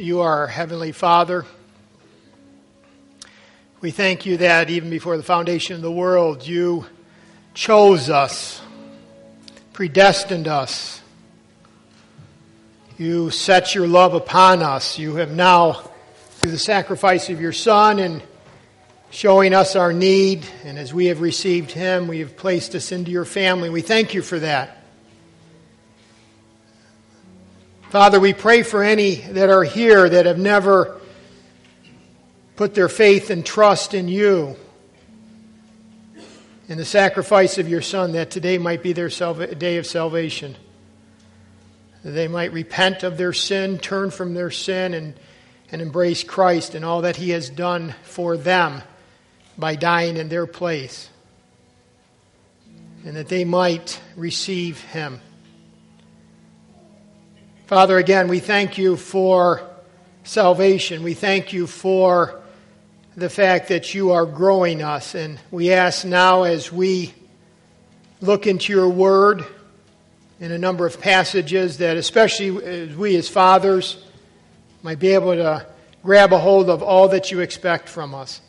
you are Heavenly Father. We thank you that even before the foundation of the world, you chose us, predestined us. You set your love upon us. You have now, through the sacrifice of your Son and showing us our need, and as we have received Him, we have placed us into your family. We thank you for that. Father, we pray for any that are here that have never put their faith and trust in you, in the sacrifice of your Son, that today might be their salva- day of salvation. That they might repent of their sin, turn from their sin, and, and embrace Christ and all that He has done for them by dying in their place. And that they might receive Him. Father, again, we thank you for salvation. We thank you for the fact that you are growing us. And we ask now as we look into your word in a number of passages that, especially as we as fathers, might be able to grab a hold of all that you expect from us.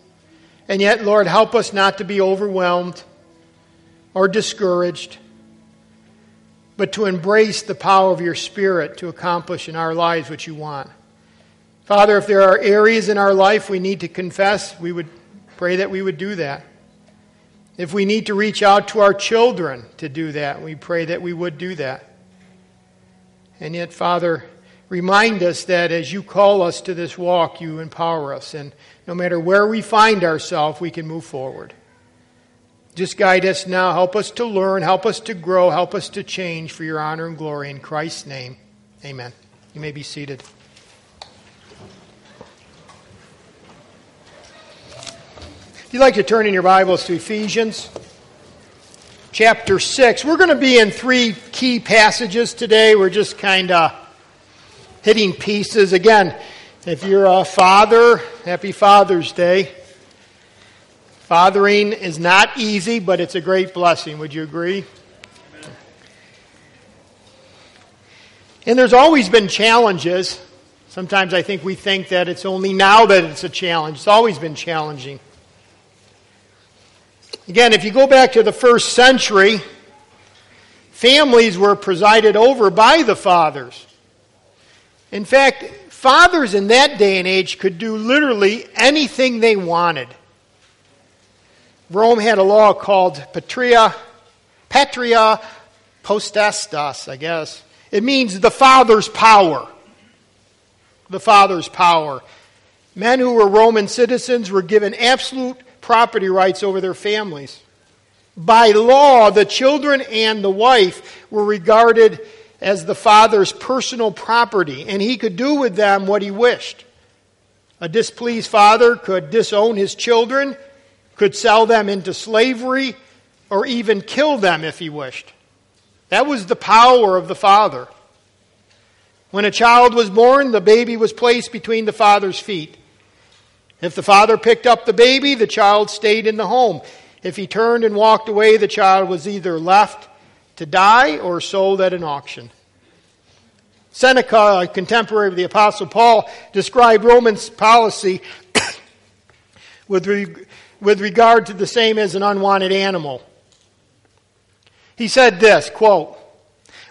And yet, Lord, help us not to be overwhelmed or discouraged but to embrace the power of your Spirit to accomplish in our lives what you want. Father, if there are areas in our life we need to confess, we would pray that we would do that. If we need to reach out to our children to do that, we pray that we would do that. And yet, Father, remind us that as you call us to this walk, you empower us. And no matter where we find ourselves, we can move forward. Just guide us now. Help us to learn. Help us to grow. Help us to change for your honor and glory. In Christ's name, amen. You may be seated. If you'd like to turn in your Bibles to Ephesians chapter 6, we're going to be in three key passages today. We're just kind of hitting pieces. Again, if you're a father, happy Father's Day. Fathering is not easy, but it's a great blessing. Would you agree? And there's always been challenges. Sometimes I think we think that it's only now that it's a challenge. It's always been challenging. Again, if you go back to the first century, families were presided over by the fathers. In fact, fathers in that day and age could do literally anything they wanted. Rome had a law called patria, patria potestas, I guess. It means the father's power. The father's power. Men who were Roman citizens were given absolute property rights over their families. By law, the children and the wife were regarded as the father's personal property, and he could do with them what he wished. A displeased father could disown his children could sell them into slavery, or even kill them if he wished. That was the power of the father. When a child was born, the baby was placed between the father's feet. If the father picked up the baby, the child stayed in the home. If he turned and walked away, the child was either left to die or sold at an auction. Seneca, a contemporary of the Apostle Paul, described Roman policy with, with regard to the same as an unwanted animal. He said this, quote,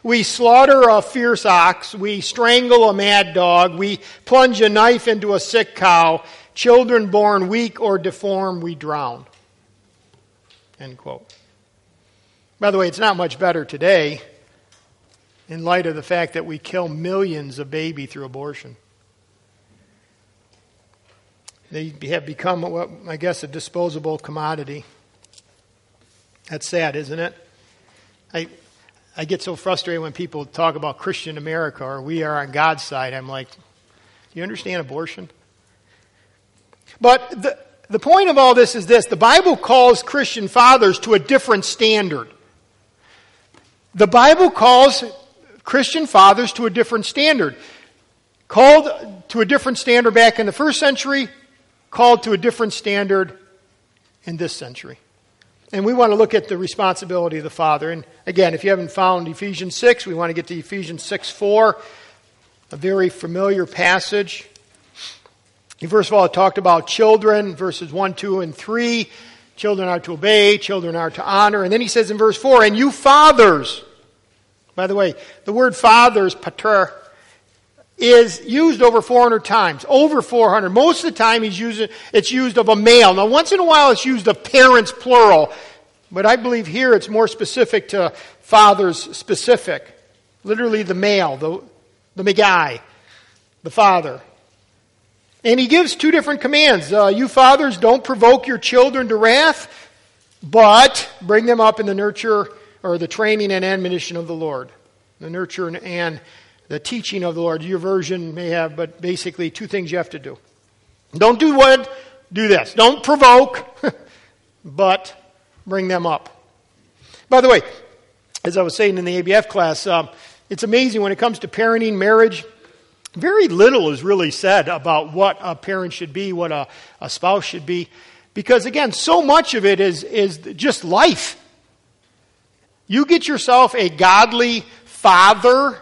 we slaughter a fierce ox, we strangle a mad dog, we plunge a knife into a sick cow, children born weak or deformed we drown. End quote. By the way, it's not much better today in light of the fact that we kill millions of baby through abortion. They have become, what I guess, a disposable commodity. That's sad, isn't it? I, I get so frustrated when people talk about Christian America or we are on God's side. I'm like, do you understand abortion? But the, the point of all this is this the Bible calls Christian fathers to a different standard. The Bible calls Christian fathers to a different standard. Called to a different standard back in the first century, called to a different standard in this century. And we want to look at the responsibility of the Father. And again, if you haven't found Ephesians 6, we want to get to Ephesians 6 4. a very familiar passage. First of all, it talked about children, verses 1, 2, and 3. Children are to obey, children are to honor. And then he says in verse 4, and you fathers. By the way, the word fathers, pater, is used over 400 times. Over 400. Most of the time he's using, it's used of a male. Now once in a while it's used of parents plural. But I believe here it's more specific to fathers specific. Literally the male, the, the guy, the father. And he gives two different commands. Uh, you fathers, don't provoke your children to wrath, but bring them up in the nurture or the training and admonition of the Lord. The nurture and the teaching of the Lord. Your version may have, but basically two things you have to do. Don't do what? Do this. Don't provoke, but bring them up. By the way, as I was saying in the ABF class, um, it's amazing when it comes to parenting, marriage, very little is really said about what a parent should be, what a, a spouse should be. Because again, so much of it is, is just life. You get yourself a godly father,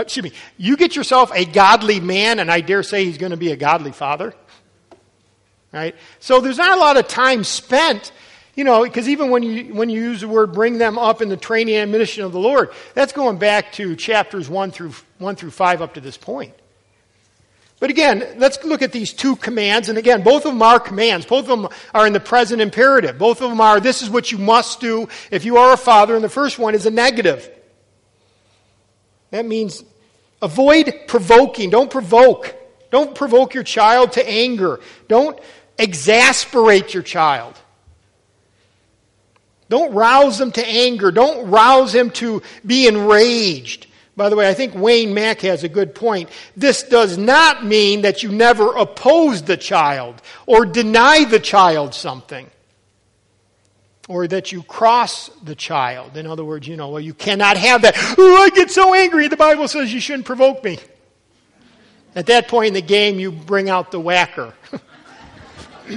Uh, excuse me, you get yourself a godly man, and I dare say he's going to be a godly father. Right? So there's not a lot of time spent you know, because even when you, when you use the word bring them up in the training and admonition of the Lord, that's going back to chapters 1 through, 1 through 5 up to this point. But again, let's look at these two commands. And again, both of them are commands. Both of them are in the present imperative. Both of them are, this is what you must do if you are a father. And the first one is a negative. That means avoid provoking. Don't provoke. Don't provoke your child to anger. Don't exasperate your child. Don't rouse them to anger. Don't rouse him to be enraged. By the way, I think Wayne Mack has a good point. This does not mean that you never oppose the child or deny the child something or that you cross the child. In other words, you know, well, you cannot have that. Oh, I get so angry. The Bible says you shouldn't provoke me. At that point in the game, you bring out the whacker.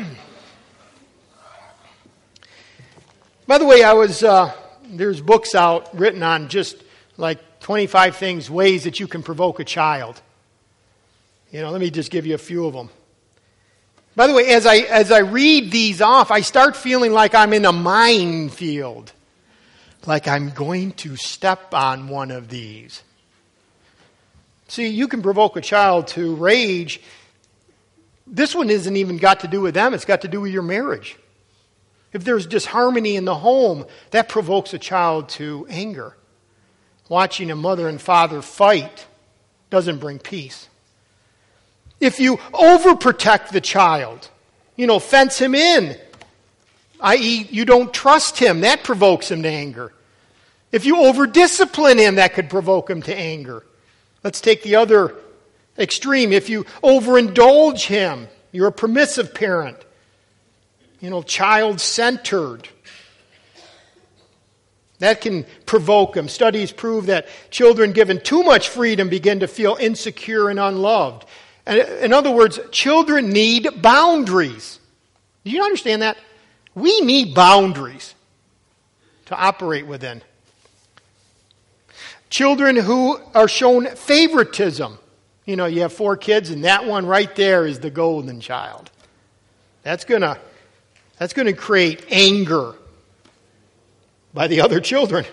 By the way, I was uh, there's books out written on just like 25 things, ways that you can provoke a child. You know, let me just give you a few of them. By the way, as I as I read these off, I start feeling like I'm in a minefield, like I'm going to step on one of these. See, you can provoke a child to rage. This one isn't even got to do with them; it's got to do with your marriage. If there's disharmony in the home, that provokes a child to anger. Watching a mother and father fight doesn't bring peace. If you overprotect the child, you know, fence him in, i.e., you don't trust him, that provokes him to anger. If you overdiscipline him, that could provoke him to anger. Let's take the other extreme. If you overindulge him, you're a permissive parent you know, child centered. That can provoke them. Studies prove that children given too much freedom begin to feel insecure and unloved. In other words, children need boundaries. Do you understand that? We need boundaries to operate within. Children who are shown favoritism. You know, you have four kids, and that one right there is the golden child. That's going to that's going to create anger by the other children.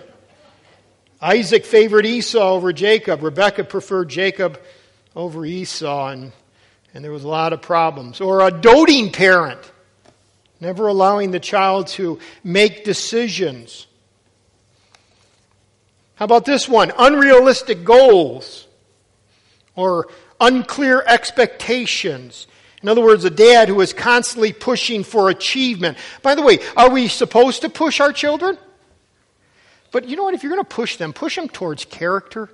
Isaac favored Esau over Jacob. Rebekah preferred Jacob over Esau, and, and there was a lot of problems. Or a doting parent, never allowing the child to make decisions. How about this one? Unrealistic goals or unclear expectations. In other words, a dad who is constantly pushing for achievement. By the way, are we supposed to push our children? But you know what? If you're going to push them, push them towards character,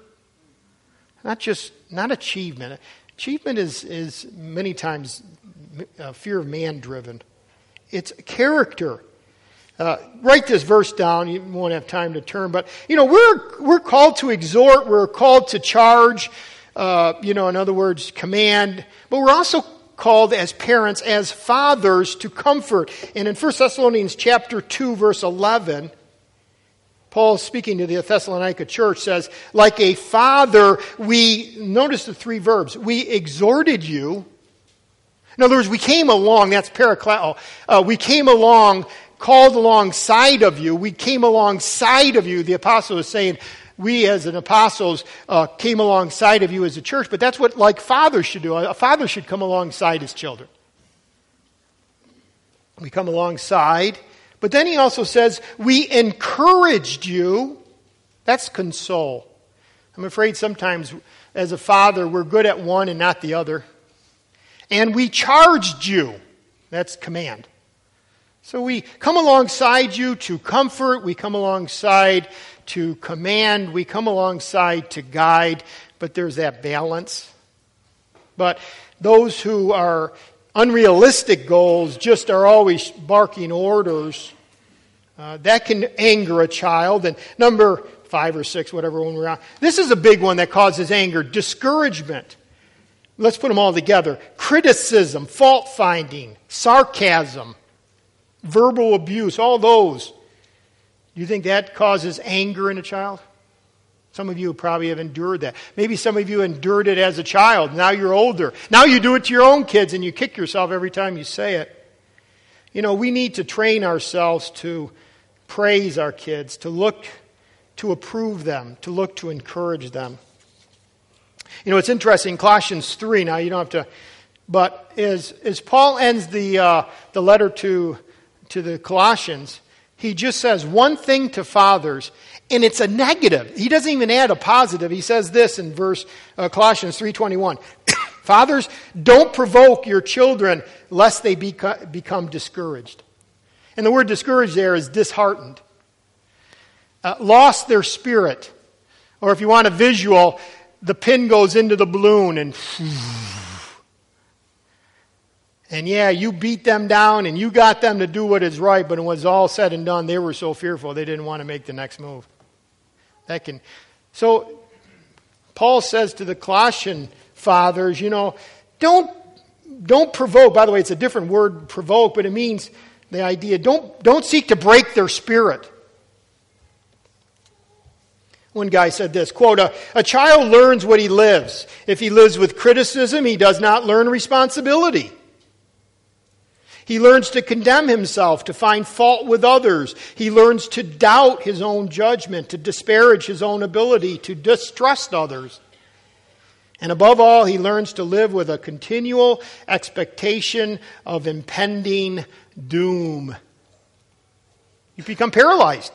not just not achievement. Achievement is is many times uh, fear of man driven. It's character. Uh, write this verse down. You won't have time to turn, but you know we're we're called to exhort. We're called to charge. Uh, you know, in other words, command. But we're also called as parents, as fathers to comfort. And in 1 Thessalonians chapter 2, verse 11, Paul, speaking to the Thessalonica church, says, like a father, we, notice the three verbs, we exhorted you. In other words, we came along, that's paraklao. Uh, we came along, called alongside of you. We came alongside of you. The apostle is saying, we as an apostles uh, came alongside of you as a church, but that's what like fathers should do. A father should come alongside his children. We come alongside but then he also says, We encouraged you. That's console. I'm afraid sometimes as a father, we're good at one and not the other. And we charged you. That's command. So we come alongside you to comfort, we come alongside to command, we come alongside to guide, but there's that balance. But those who are unrealistic goals just are always barking orders. Uh, that can anger a child. And number five or six, whatever one we're on. This is a big one that causes anger discouragement. Let's put them all together criticism, fault finding, sarcasm, verbal abuse, all those. Do you think that causes anger in a child? Some of you probably have endured that. Maybe some of you endured it as a child. Now you're older. Now you do it to your own kids and you kick yourself every time you say it. You know, we need to train ourselves to praise our kids, to look to approve them, to look to encourage them. You know, it's interesting, Colossians 3, now you don't have to, but as, as Paul ends the, uh, the letter to, to the Colossians, he just says one thing to fathers and it's a negative. He doesn't even add a positive. He says this in verse uh, Colossians 3:21. Fathers, don't provoke your children lest they beca- become discouraged. And the word discouraged there is disheartened. Uh, lost their spirit. Or if you want a visual, the pin goes into the balloon and and yeah, you beat them down and you got them to do what is right, but when it was all said and done, they were so fearful they didn't want to make the next move. That can. So Paul says to the Colossian fathers, you know, don't don't provoke. By the way, it's a different word, provoke, but it means the idea. Don't don't seek to break their spirit. One guy said this quote, a, a child learns what he lives. If he lives with criticism, he does not learn responsibility. He learns to condemn himself, to find fault with others. He learns to doubt his own judgment, to disparage his own ability, to distrust others. And above all, he learns to live with a continual expectation of impending doom. You become paralyzed.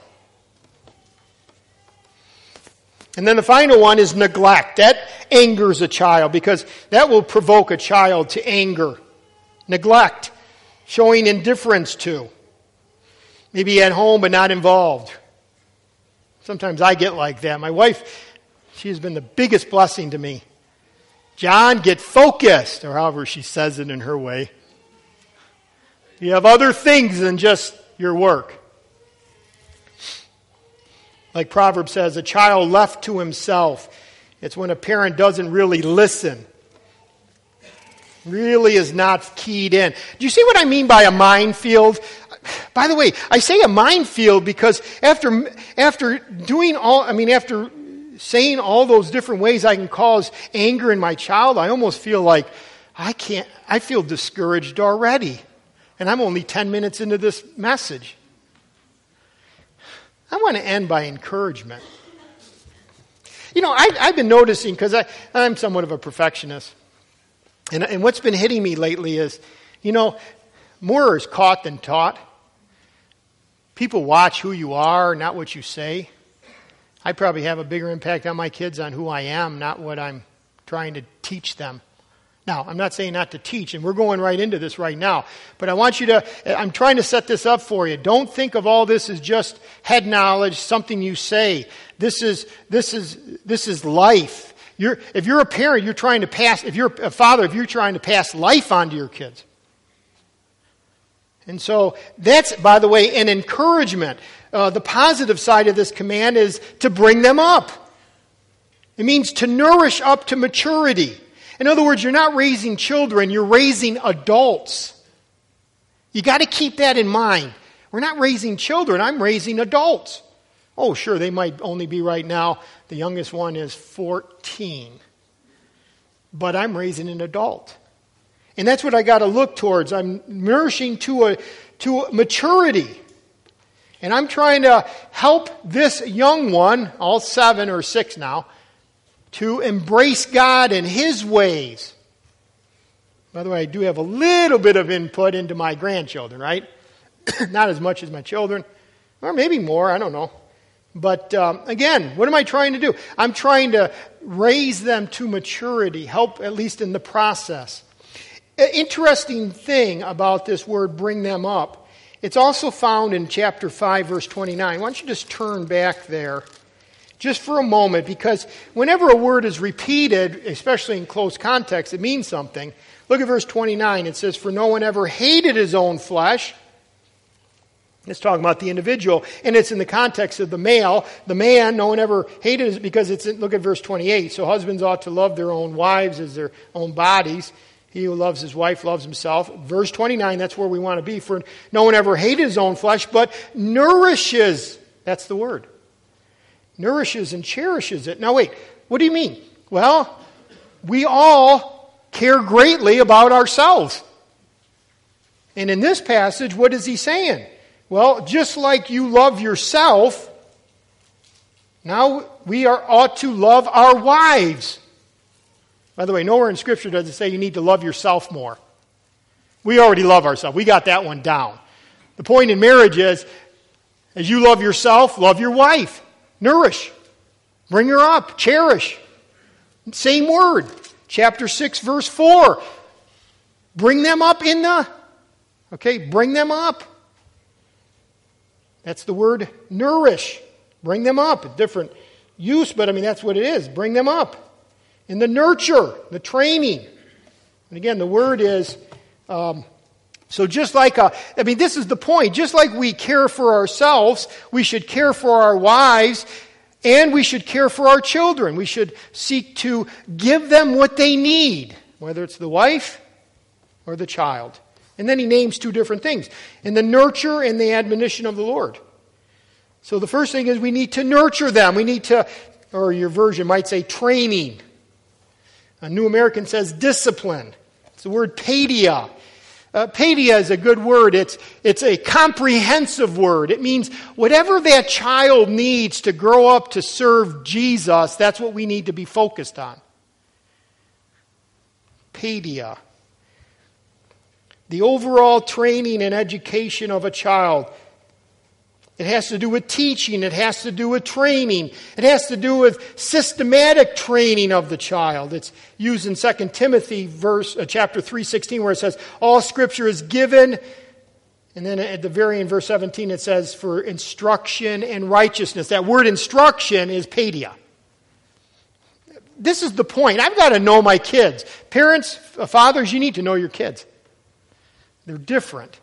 And then the final one is neglect. That angers a child because that will provoke a child to anger. Neglect showing indifference to. Maybe at home but not involved. Sometimes I get like that. My wife, she has been the biggest blessing to me. John, get focused, or however she says it in her way. You have other things than just your work. Like Proverbs says, a child left to himself. It's when a parent doesn't really listen really is not keyed in. Do you see what I mean by a minefield? By the way, I say a minefield because after, after doing all, I mean, after saying all those different ways I can cause anger in my child, I almost feel like I can't, I feel discouraged already. And I'm only 10 minutes into this message. I want to end by encouragement. You know, I, have been noticing, because I'm somewhat of a perfectionist. And, and what's been hitting me lately is, you know, more is caught than taught. People watch who you are, not what you say. I probably have a bigger impact on my kids on who I am, not what I'm trying to teach them. Now, I'm not saying not to teach, and we're going right into this right now, but I want you to, I'm trying to set this up for you. Don't think of all this as just head knowledge, something you say. This is, this is, this is life. You're, if you're a parent, you're trying to pass, if you're a father, if you're trying to pass life on to your kids. And so that's, by the way, an encouragement. Uh, the positive side of this command is to bring them up. It means to nourish up to maturity. In other words, you're not raising children, you're raising adults. You got to keep that in mind. We're not raising children, I'm raising adults. Oh, sure, they might only be right now. The youngest one is 14. But I'm raising an adult. And that's what I got to look towards. I'm nourishing to a, to a maturity. And I'm trying to help this young one, all seven or six now, to embrace God and His ways. By the way, I do have a little bit of input into my grandchildren, right? Not as much as my children, or maybe more, I don't know. But um, again, what am I trying to do? I'm trying to raise them to maturity, help at least in the process. Interesting thing about this word, bring them up, it's also found in chapter 5, verse 29. Why don't you just turn back there just for a moment, because whenever a word is repeated, especially in close context, it means something. Look at verse 29. It says, For no one ever hated his own flesh. It's talking about the individual, and it's in the context of the male. The man, no one ever hated it because it's, in, look at verse 28. So husbands ought to love their own wives as their own bodies. He who loves his wife loves himself. Verse 29, that's where we want to be. For no one ever hated his own flesh, but nourishes. That's the word nourishes and cherishes it. Now, wait, what do you mean? Well, we all care greatly about ourselves. And in this passage, what is he saying? Well, just like you love yourself, now we are, ought to love our wives. By the way, nowhere in Scripture does it say you need to love yourself more. We already love ourselves. We got that one down. The point in marriage is as you love yourself, love your wife. Nourish. Bring her up. Cherish. Same word. Chapter 6, verse 4. Bring them up in the. Okay, bring them up. That's the word nourish. Bring them up. Different use, but I mean, that's what it is. Bring them up. In the nurture, the training. And again, the word is. Um, so just like, a, I mean, this is the point. Just like we care for ourselves, we should care for our wives, and we should care for our children. We should seek to give them what they need, whether it's the wife or the child. And then he names two different things in the nurture and the admonition of the Lord. So the first thing is we need to nurture them. We need to, or your version might say training. A New American says discipline. It's the word paidia. Uh, is a good word. It's, it's a comprehensive word. It means whatever that child needs to grow up to serve Jesus, that's what we need to be focused on. Paidia. The overall training and education of a child it has to do with teaching. It has to do with training. It has to do with systematic training of the child. It's used in 2 Timothy verse, uh, chapter 3.16 where it says, all scripture is given. And then at the very end, verse 17, it says, for instruction and righteousness. That word instruction is paidia. This is the point. I've got to know my kids. Parents, fathers, you need to know your kids. They're different.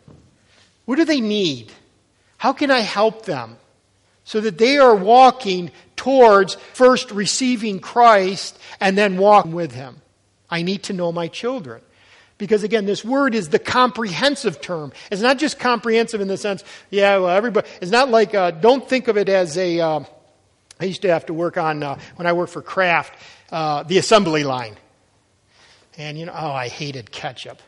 What do they need? How can I help them so that they are walking towards first receiving Christ and then walking with Him? I need to know my children. Because again, this word is the comprehensive term. It's not just comprehensive in the sense, yeah, well, everybody, it's not like, uh, don't think of it as a. Uh, I used to have to work on, uh, when I worked for Kraft, uh, the assembly line. And, you know, oh, I hated ketchup.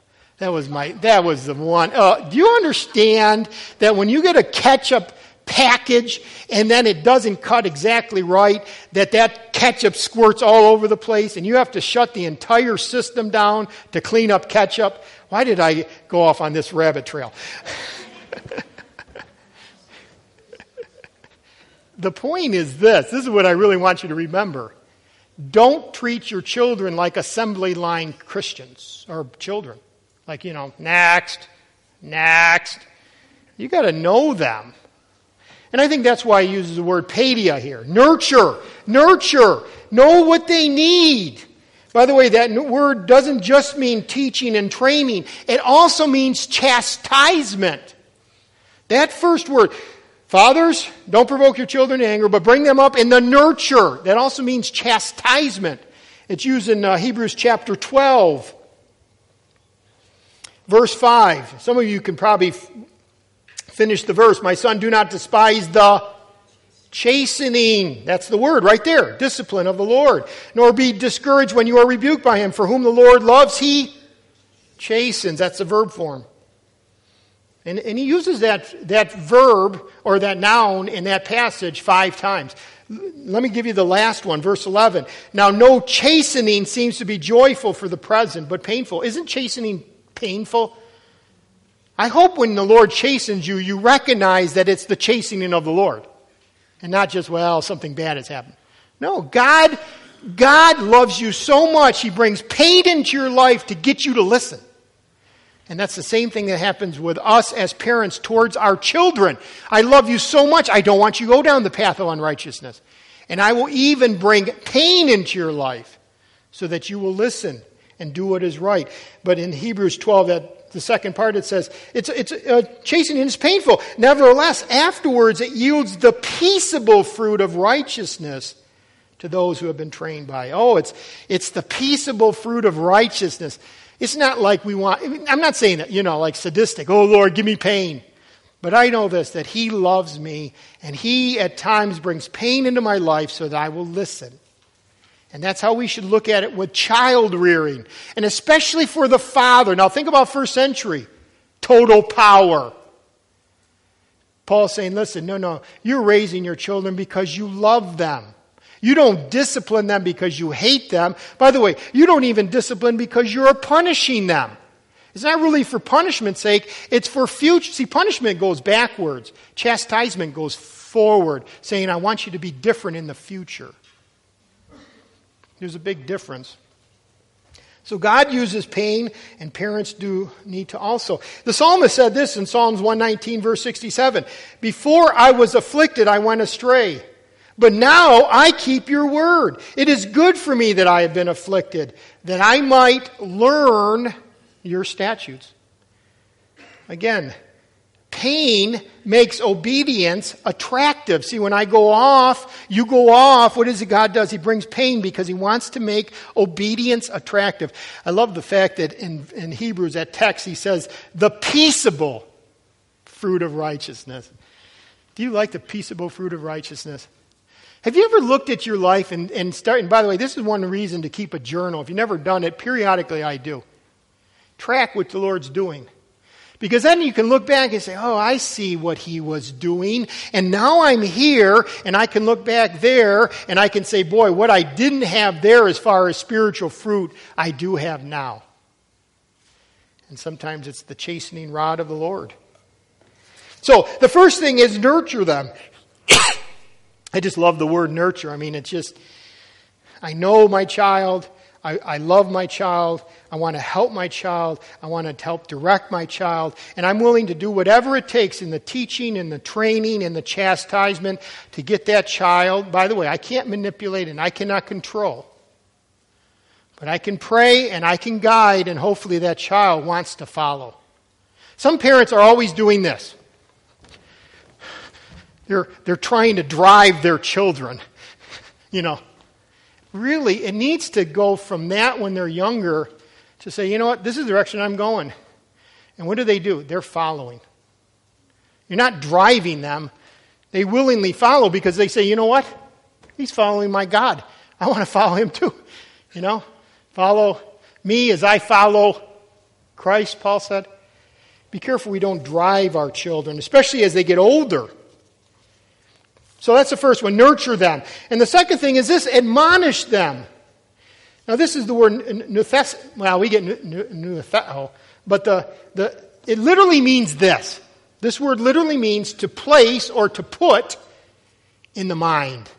That was my, that was the one. Uh, do you understand that when you get a ketchup package and then it doesn't cut exactly right, that that ketchup squirts all over the place and you have to shut the entire system down to clean up ketchup? Why did I go off on this rabbit trail? the point is this this is what I really want you to remember. Don't treat your children like assembly line Christians or children. Like, you know, next, next. You got to know them. And I think that's why he uses the word paidia here. Nurture, nurture, know what they need. By the way, that word doesn't just mean teaching and training, it also means chastisement. That first word, fathers, don't provoke your children to anger, but bring them up in the nurture. That also means chastisement. It's used in uh, Hebrews chapter 12. Verse 5. Some of you can probably f- finish the verse. My son, do not despise the Chastening, that's the word right there, discipline of the Lord. Nor be discouraged when you are rebuked by him, for whom the Lord loves, he chastens. That's the verb form. And, and he uses that, that verb or that noun in that passage five times. Let me give you the last one, verse 11. Now, no chastening seems to be joyful for the present, but painful. Isn't chastening painful? I hope when the Lord chastens you, you recognize that it's the chastening of the Lord and not just, well, something bad has happened. No, God, God loves you so much, He brings pain into your life to get you to listen. And that's the same thing that happens with us as parents towards our children. I love you so much, I don't want you to go down the path of unrighteousness. And I will even bring pain into your life so that you will listen and do what is right. But in Hebrews 12, that the second part, it says, it's, it's uh, chastening is painful. Nevertheless, afterwards it yields the peaceable fruit of righteousness to those who have been trained by. Oh, it's, it's the peaceable fruit of righteousness. It's not like we want, I'm not saying that, you know, like sadistic, oh Lord, give me pain. But I know this, that He loves me, and He at times brings pain into my life so that I will listen. And that's how we should look at it with child rearing, and especially for the father. Now think about first century total power. Paul's saying, listen, no, no, you're raising your children because you love them. You don't discipline them because you hate them. By the way, you don't even discipline because you're punishing them. It's not really for punishment's sake, it's for future. See, punishment goes backwards, chastisement goes forward, saying, I want you to be different in the future. There's a big difference. So God uses pain, and parents do need to also. The psalmist said this in Psalms 119, verse 67 Before I was afflicted, I went astray. But now I keep your word. It is good for me that I have been afflicted, that I might learn your statutes. Again, pain makes obedience attractive. See, when I go off, you go off, what is it God does? He brings pain because he wants to make obedience attractive. I love the fact that in, in Hebrews, that text, he says, the peaceable fruit of righteousness. Do you like the peaceable fruit of righteousness? Have you ever looked at your life and, and and by the way, this is one reason to keep a journal. If you've never done it, periodically I do. Track what the Lord's doing. Because then you can look back and say, oh, I see what he was doing. And now I'm here and I can look back there and I can say, boy, what I didn't have there as far as spiritual fruit, I do have now. And sometimes it's the chastening rod of the Lord. So the first thing is nurture them. I just love the word nurture. I mean, it's just, I know my child. I, I, love my child. I want to help my child. I want to help direct my child. And I'm willing to do whatever it takes in the teaching and the training and the chastisement to get that child. By the way, I can't manipulate and I cannot control. But I can pray and I can guide, and hopefully that child wants to follow. Some parents are always doing this. They're, they're trying to drive their children. You know, really, it needs to go from that when they're younger to say, you know what, this is the direction I'm going. And what do they do? They're following. You're not driving them. They willingly follow because they say, you know what? He's following my God. I want to follow him too. You know? Follow me as I follow Christ, Paul said. Be careful we don't drive our children, especially as they get older. So that's the first one nurture them. And the second thing is this admonish them. Now, this is the word. Well, we get nutheo, oh, but the, the, it literally means this. This word literally means to place or to put in the mind.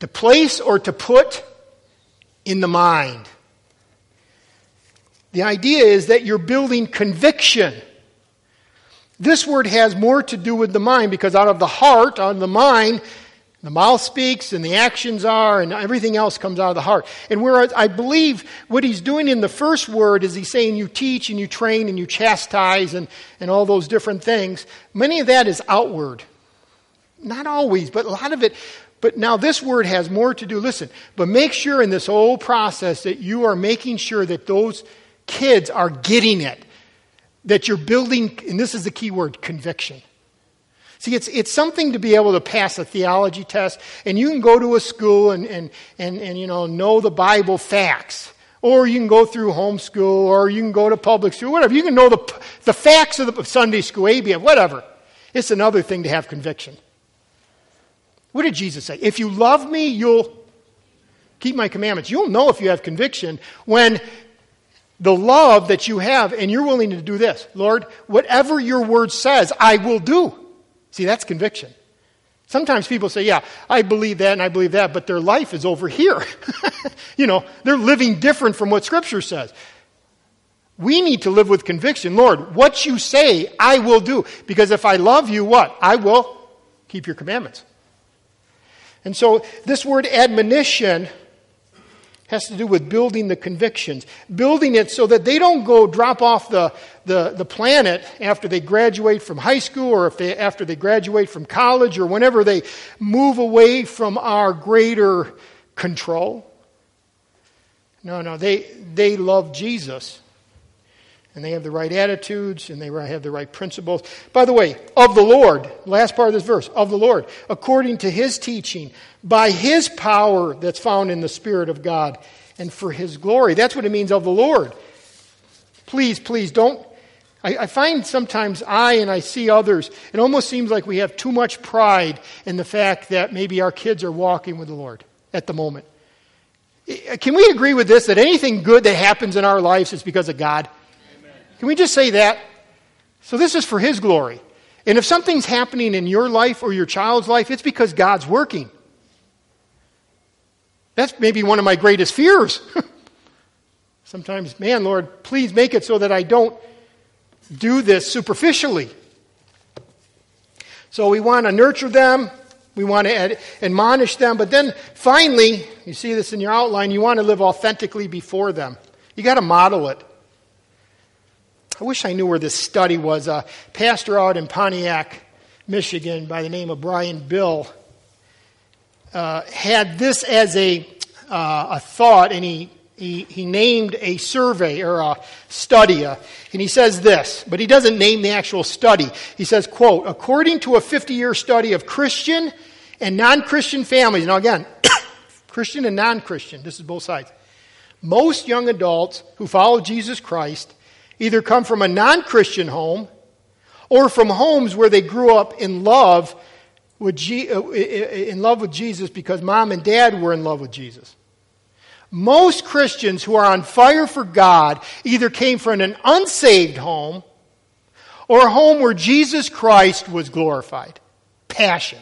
To place or to put in the mind. The idea is that you're building conviction this word has more to do with the mind because out of the heart, of the mind, the mouth speaks and the actions are and everything else comes out of the heart. And whereas I believe what he's doing in the first word is he's saying you teach and you train and you chastise and, and all those different things. Many of that is outward. Not always, but a lot of it. But now this word has more to do. Listen, but make sure in this whole process that you are making sure that those kids are getting it that you're building, and this is the key word conviction. See, it's, it's something to be able to pass a theology test, and you can go to a school and, and, and, and you know, know the Bible facts. Or you can go through homeschool, or you can go to public school, whatever. You can know the, the facts of the Sunday school, ABF, whatever. It's another thing to have conviction. What did Jesus say? If you love me, you'll keep my commandments. You'll know if you have conviction when the love that you have and you're willing to do this. Lord, whatever your word says, I will do. See, that's conviction. Sometimes people say, Yeah, I believe that and I believe that, but their life is over here. you know, they're living different from what Scripture says. We need to live with conviction. Lord, what you say, I will do. Because if I love you, what? I will keep your commandments. And so this word admonition has to do with building the convictions, building it so that they don't go drop off the, the, the planet after they graduate from high school or if they, after they graduate from college or whenever they move away from our greater control. No, no, they, they love Jesus and they have the right attitudes and they have the right principles. By the way, of the Lord, last part of this verse, of the Lord, according to his teaching, by his power that's found in the Spirit of God, and for his glory. That's what it means of the Lord. Please, please don't. I, I find sometimes I and I see others, it almost seems like we have too much pride in the fact that maybe our kids are walking with the Lord at the moment. Can we agree with this that anything good that happens in our lives is because of God? Can we just say that? So this is for His glory. And if something's happening in your life or your child's life, it's because God's working. That's maybe one of my greatest fears. Sometimes, man, Lord, please make it so that I don't do this superficially. So we want to nurture them, we want to ad- admonish them, but then finally, you see this in your outline, you want to live authentically before them. You got to model it. I wish I knew where this study was. A pastor out in Pontiac, Michigan, by the name of Brian Bill, uh, had this as a, uh, a thought, and he, he, he, named a survey or a study. Uh, and he says this, but he doesn't name the actual study. He says, quote, according to a 50 year study of Christian and non Christian families, now again, Christian and non Christian, this is both sides. Most young adults who follow Jesus Christ either come from a non Christian home or from homes where they grew up in love with G- uh, in love with Jesus because mom and dad were in love with Jesus. Most Christians who are on fire for God either came from an unsaved home or a home where Jesus Christ was glorified. Passion.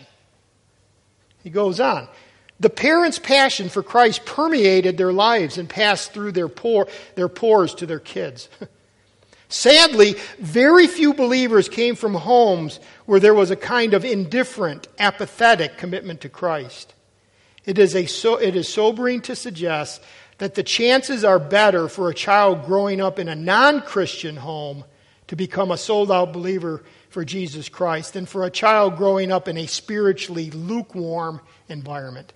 He goes on. The parents' passion for Christ permeated their lives and passed through their, pore, their pores to their kids. Sadly, very few believers came from homes where there was a kind of indifferent, apathetic commitment to Christ. It is, a so, it is sobering to suggest that the chances are better for a child growing up in a non Christian home to become a sold out believer for Jesus Christ than for a child growing up in a spiritually lukewarm environment.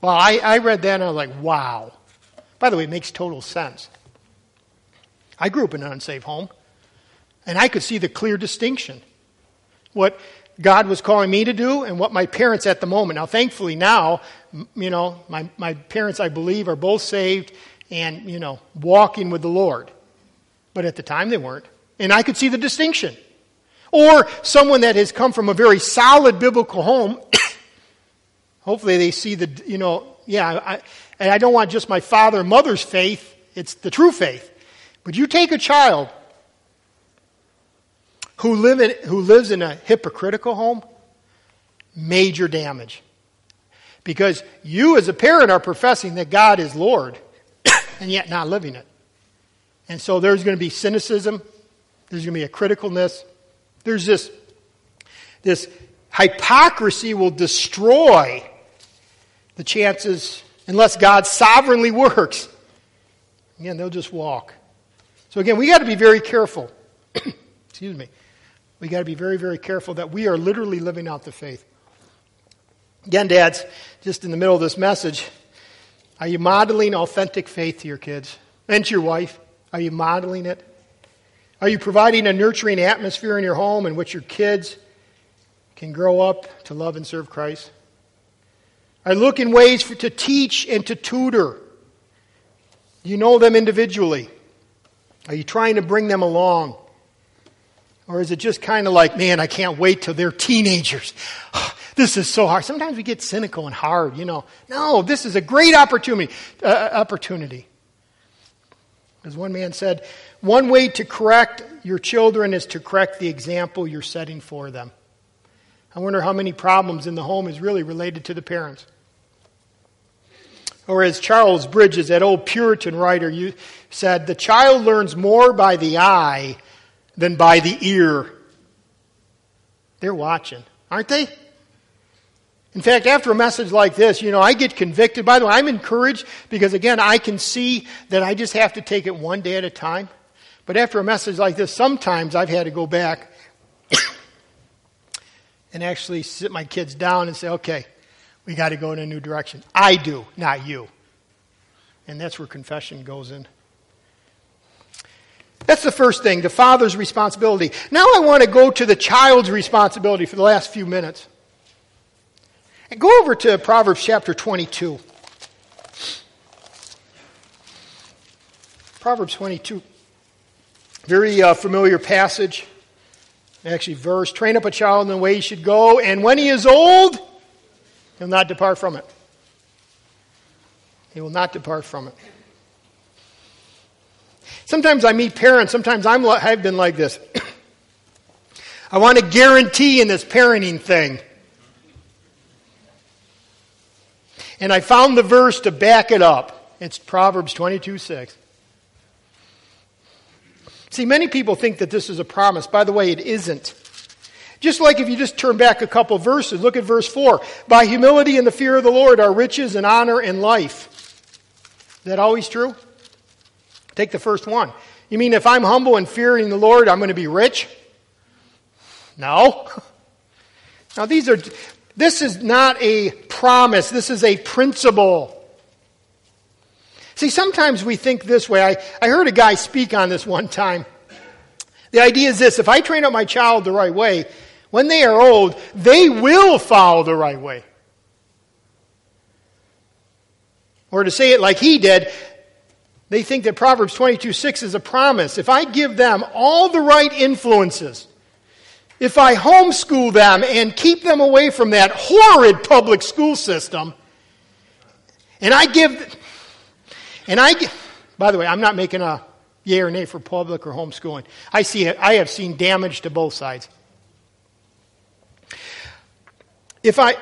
Well, I, I read that and I was like, wow. By the way, it makes total sense. I grew up in an unsafe home, and I could see the clear distinction. What God was calling me to do and what my parents at the moment. Now, thankfully, now, you know, my, my parents, I believe, are both saved and, you know, walking with the Lord. But at the time, they weren't. And I could see the distinction. Or someone that has come from a very solid biblical home, hopefully they see the, you know, yeah, I, and I don't want just my father and mother's faith, it's the true faith. But you take a child who, live in, who lives in a hypocritical home, major damage. Because you, as a parent, are professing that God is Lord, and yet not living it. And so there's going to be cynicism, there's going to be a criticalness, there's this, this hypocrisy will destroy the chances, unless God sovereignly works. Again, they'll just walk. So again, we got to be very careful. Excuse me. We got to be very, very careful that we are literally living out the faith. Again, dads, just in the middle of this message, are you modeling authentic faith to your kids and to your wife? Are you modeling it? Are you providing a nurturing atmosphere in your home in which your kids can grow up to love and serve Christ? I look in ways for, to teach and to tutor. You know them individually? Are you trying to bring them along? Or is it just kind of like, man, I can't wait till they're teenagers? this is so hard. Sometimes we get cynical and hard, you know. No, this is a great opportunity. Uh, opportunity. As one man said, one way to correct your children is to correct the example you're setting for them. I wonder how many problems in the home is really related to the parents. Or as Charles Bridges, that old Puritan writer, said, the child learns more by the eye than by the ear. They're watching, aren't they? In fact, after a message like this, you know, I get convicted. By the way, I'm encouraged because, again, I can see that I just have to take it one day at a time. But after a message like this, sometimes I've had to go back and actually sit my kids down and say, okay, we got to go in a new direction. I do, not you. And that's where confession goes in. That's the first thing, the father's responsibility. Now I want to go to the child's responsibility for the last few minutes. And go over to Proverbs chapter 22. Proverbs 22. Very uh, familiar passage. Actually, verse. Train up a child in the way he should go, and when he is old, he'll not depart from it. He will not depart from it. Sometimes I meet parents, sometimes I'm, I've been like this. I want a guarantee in this parenting thing. And I found the verse to back it up. It's Proverbs 22 6. See, many people think that this is a promise. By the way, it isn't. Just like if you just turn back a couple verses, look at verse 4. By humility and the fear of the Lord are riches and honor and life. Is that always true? Take the first one. You mean if I'm humble and fearing the Lord, I'm going to be rich? No. Now, these are, this is not a promise, this is a principle. See, sometimes we think this way. I, I heard a guy speak on this one time. The idea is this if I train up my child the right way, when they are old, they will follow the right way. Or to say it like he did, they think that Proverbs 22 6 is a promise. If I give them all the right influences, if I homeschool them and keep them away from that horrid public school system, and I give, and I, by the way, I'm not making a yay or nay for public or homeschooling. I see I have seen damage to both sides. If I,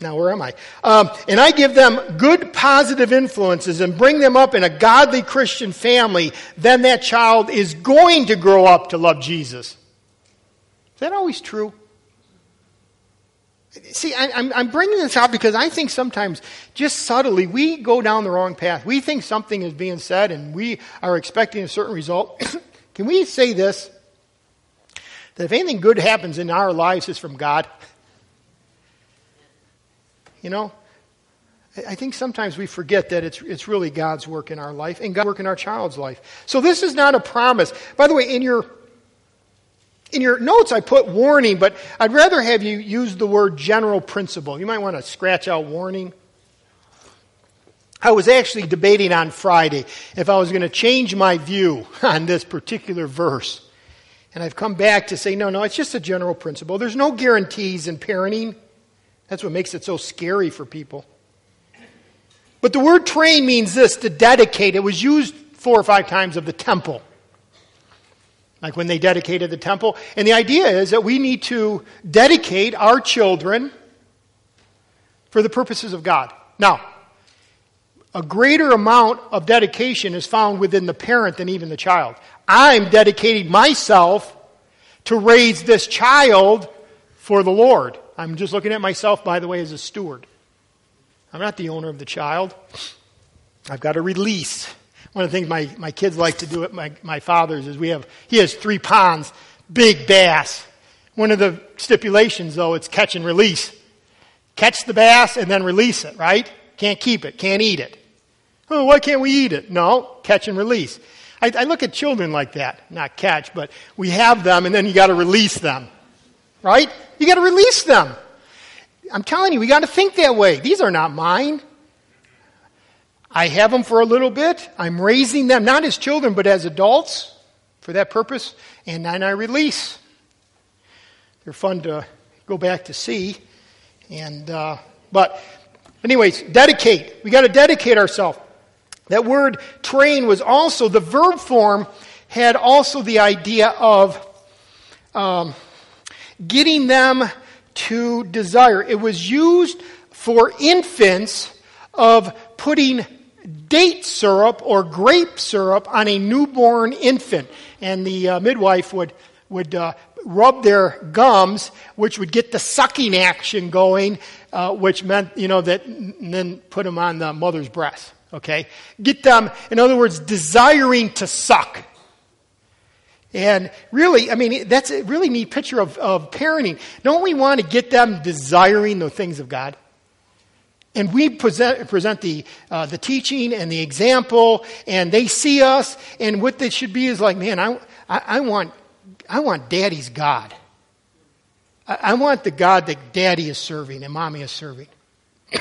now where am I? Um, and I give them good positive influences and bring them up in a godly Christian family, then that child is going to grow up to love Jesus. Is that always true? See, I, am I'm bringing this out because I think sometimes, just subtly, we go down the wrong path. We think something is being said and we are expecting a certain result. Can we say this? That if anything good happens in our lives, it's from God. You know? I think sometimes we forget that it's, it's really God's work in our life and God's work in our child's life. So this is not a promise. By the way, in your in your notes, I put warning, but I'd rather have you use the word general principle. You might want to scratch out warning. I was actually debating on Friday if I was going to change my view on this particular verse. And I've come back to say, no, no, it's just a general principle. There's no guarantees in parenting. That's what makes it so scary for people. But the word train means this to dedicate. It was used four or five times of the temple like when they dedicated the temple. And the idea is that we need to dedicate our children for the purposes of God. Now, a greater amount of dedication is found within the parent than even the child. I'm dedicating myself to raise this child for the Lord. I'm just looking at myself, by the way, as a steward. I'm not the owner of the child. I've got to release one of the things my, my kids like to do at my, my father's is we have, he has three ponds, big bass. One of the stipulations, though, it's catch and release. Catch the bass and then release it, right? Can't keep it, can't eat it. Oh, why can't we eat it? No, catch and release. I, I look at children like that. Not catch, but we have them and then you got to release them. Right? You got to release them. I'm telling you, we got to think that way. These are not mine. I have them for a little bit. I'm raising them, not as children, but as adults for that purpose. And then I release. They're fun to go back to see. And, uh, but, anyways, dedicate. We got to dedicate ourselves. That word train was also, the verb form had also the idea of um, getting them to desire. It was used for infants of putting date syrup or grape syrup on a newborn infant. And the uh, midwife would, would uh, rub their gums, which would get the sucking action going, uh, which meant, you know, that, and then put them on the mother's breast. Okay? Get them, in other words, desiring to suck. And really, I mean, that's a really neat picture of, of parenting. Don't we want to get them desiring the things of God? And we present, present the, uh, the teaching and the example, and they see us, and what they should be is like, man, I, I, I want, I want daddy's God. I, I want the God that daddy is serving and mommy is serving.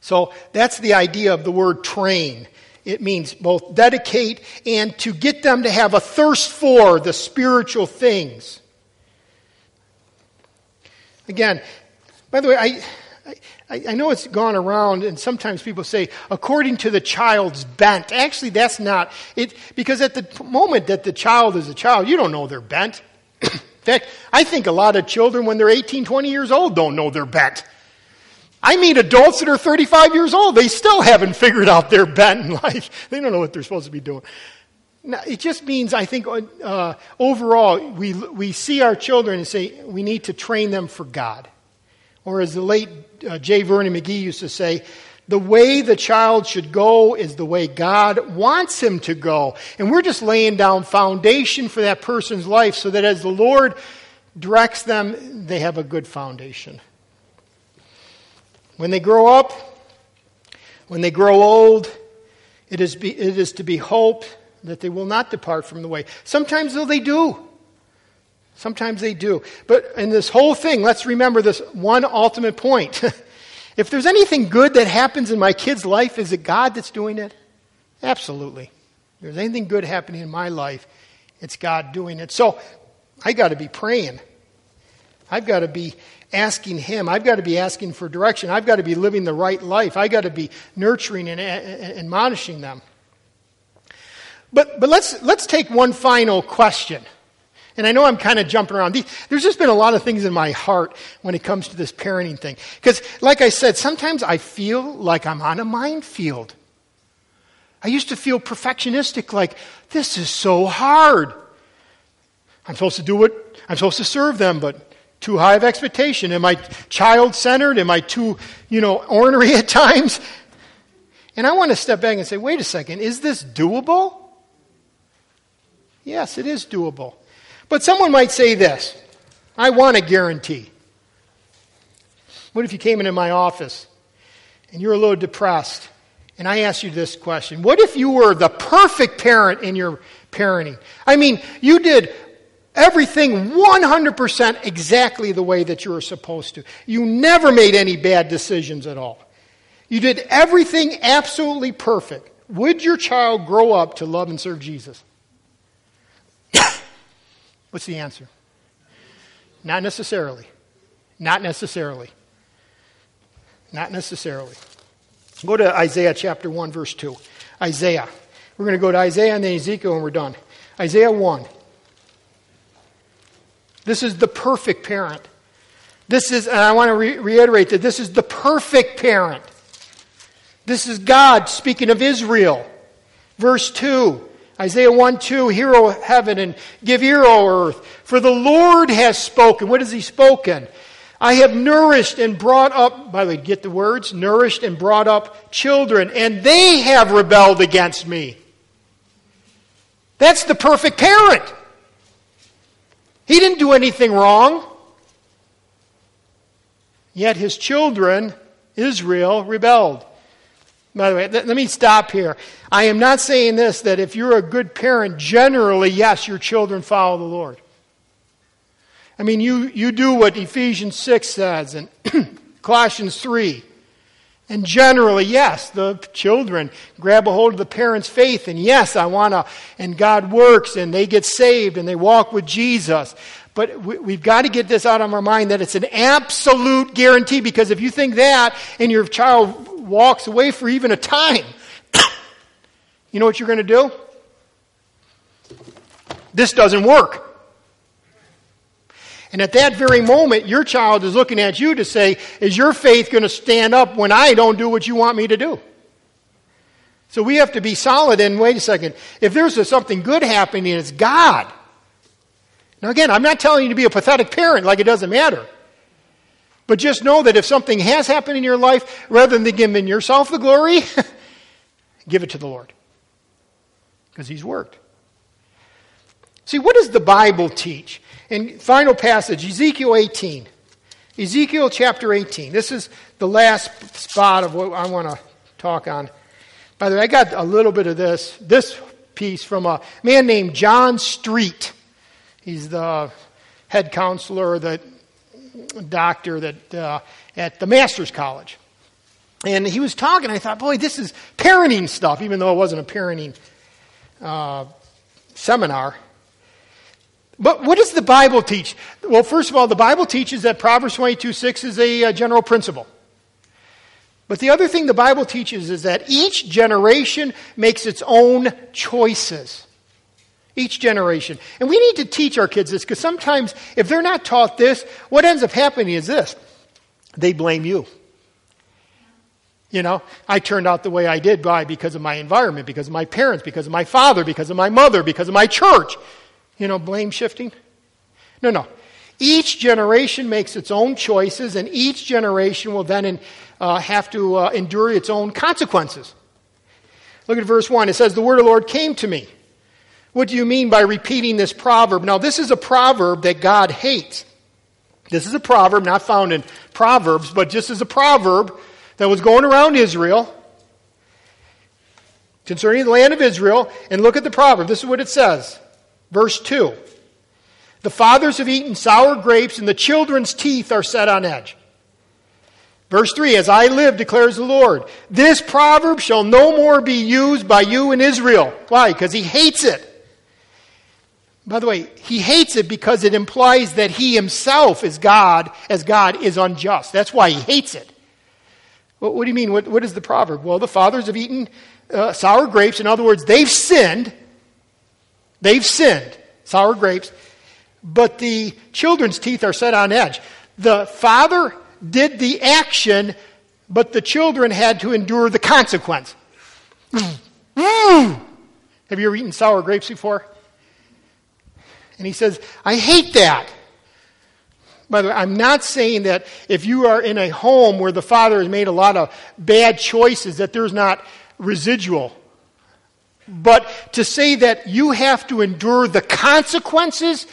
so that's the idea of the word train. It means both dedicate and to get them to have a thirst for the spiritual things. Again, by the way, I, I, I, know it's gone around, and sometimes people say, according to the child's bent. Actually, that's not it, because at the moment that the child is a child, you don't know their bent. In fact, I think a lot of children, when they're 18, 20 years old, don't know their bent. I meet adults that are 35 years old. They still haven't figured out their bent in life. They don't know what they're supposed to be doing. Now, it just means, I think, uh, overall, we, we see our children and say we need to train them for God. Or as the late uh, J. Vernon McGee used to say, the way the child should go is the way God wants him to go. And we're just laying down foundation for that person's life so that as the Lord directs them, they have a good foundation. When they grow up, when they grow old, it is, be, it is to be hoped that they will not depart from the way. Sometimes, though, they do. Sometimes they do. But in this whole thing, let's remember this one ultimate point. if there's anything good that happens in my kid's life, is it God that's doing it? Absolutely. If there's anything good happening in my life, it's God doing it. So I got to be praying. I've got to be asking Him. I've got to be asking for direction. I've got to be living the right life. I've got to be nurturing and admonishing them. But, but let's, let's take one final question. And I know I'm kind of jumping around. There's just been a lot of things in my heart when it comes to this parenting thing. Because, like I said, sometimes I feel like I'm on a minefield. I used to feel perfectionistic, like, this is so hard. I'm supposed to do it, I'm supposed to serve them, but too high of expectation? Am I child centered? Am I too, you know, ornery at times? And I want to step back and say, wait a second, is this doable? Yes, it is doable. But someone might say this I want a guarantee. What if you came into my office and you're a little depressed and I asked you this question? What if you were the perfect parent in your parenting? I mean, you did everything 100% exactly the way that you were supposed to. You never made any bad decisions at all. You did everything absolutely perfect. Would your child grow up to love and serve Jesus? What's the answer? Not necessarily. Not necessarily. Not necessarily. Go to Isaiah chapter 1, verse 2. Isaiah. We're going to go to Isaiah and then Ezekiel and we're done. Isaiah 1. This is the perfect parent. This is, and I want to re- reiterate that this is the perfect parent. This is God speaking of Israel. Verse 2, Isaiah 1 2, Hear, O heaven, and give ear, O earth. For the Lord has spoken. What has He spoken? I have nourished and brought up, by the way, get the words? Nourished and brought up children, and they have rebelled against me. That's the perfect parent. He didn't do anything wrong. Yet his children, Israel, rebelled. By the way, let me stop here. I am not saying this that if you're a good parent, generally, yes, your children follow the Lord. I mean, you, you do what Ephesians 6 says and Colossians 3. And generally, yes, the children grab a hold of the parents' faith, and yes, I want to, and God works, and they get saved, and they walk with Jesus. But we, have got to get this out of our mind that it's an absolute guarantee, because if you think that, and your child walks away for even a time, you know what you're going to do? This doesn't work. And at that very moment, your child is looking at you to say, Is your faith going to stand up when I don't do what you want me to do? So we have to be solid and wait a second. If there's something good happening, it's God. Now, again, I'm not telling you to be a pathetic parent like it doesn't matter. But just know that if something has happened in your life, rather than giving yourself the glory, give it to the Lord. Because He's worked. See, what does the Bible teach? And final passage, Ezekiel 18. Ezekiel chapter 18. This is the last spot of what I want to talk on. By the way, I got a little bit of this, this piece from a man named John Street. He's the head counselor, the doctor that uh, at the Master's College. And he was talking, I thought, boy, this is parenting stuff, even though it wasn't a parenting uh, seminar. But what does the Bible teach? Well, first of all, the Bible teaches that Proverbs 22 6 is a, a general principle. But the other thing the Bible teaches is that each generation makes its own choices. Each generation. And we need to teach our kids this because sometimes if they're not taught this, what ends up happening is this they blame you. You know, I turned out the way I did by because of my environment, because of my parents, because of my father, because of my mother, because of my church. You know, blame shifting? No, no. Each generation makes its own choices, and each generation will then uh, have to uh, endure its own consequences. Look at verse 1. It says, The word of the Lord came to me. What do you mean by repeating this proverb? Now, this is a proverb that God hates. This is a proverb not found in Proverbs, but just as a proverb that was going around Israel concerning the land of Israel. And look at the proverb. This is what it says Verse 2 The fathers have eaten sour grapes, and the children's teeth are set on edge. Verse 3 As I live, declares the Lord, this proverb shall no more be used by you in Israel. Why? Because he hates it. By the way, he hates it because it implies that he himself is God, as God is unjust. That's why he hates it. What, what do you mean? What, what is the proverb? Well, the fathers have eaten uh, sour grapes. In other words, they've sinned They've sinned, sour grapes, but the children's teeth are set on edge. The father did the action, but the children had to endure the consequence. Mm. Have you ever eaten sour grapes before? And he says, I hate that. By the way, I'm not saying that if you are in a home where the father has made a lot of bad choices, that there's not residual but to say that you have to endure the consequences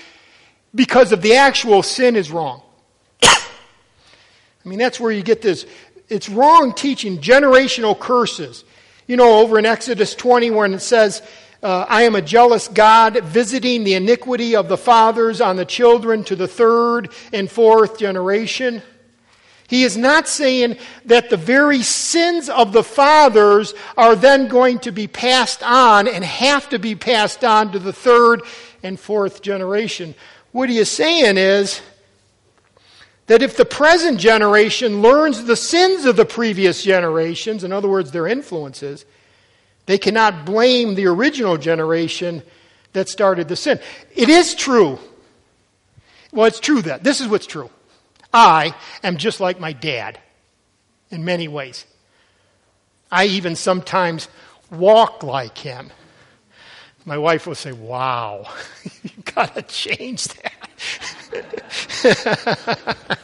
because of the actual sin is wrong. I mean, that's where you get this. It's wrong teaching generational curses. You know, over in Exodus 20, when it says, uh, I am a jealous God, visiting the iniquity of the fathers on the children to the third and fourth generation. He is not saying that the very sins of the fathers are then going to be passed on and have to be passed on to the third and fourth generation. What he is saying is that if the present generation learns the sins of the previous generations, in other words, their influences, they cannot blame the original generation that started the sin. It is true. Well, it's true that. This is what's true. I am just like my dad in many ways. I even sometimes walk like him. My wife will say, Wow, you've got to change that.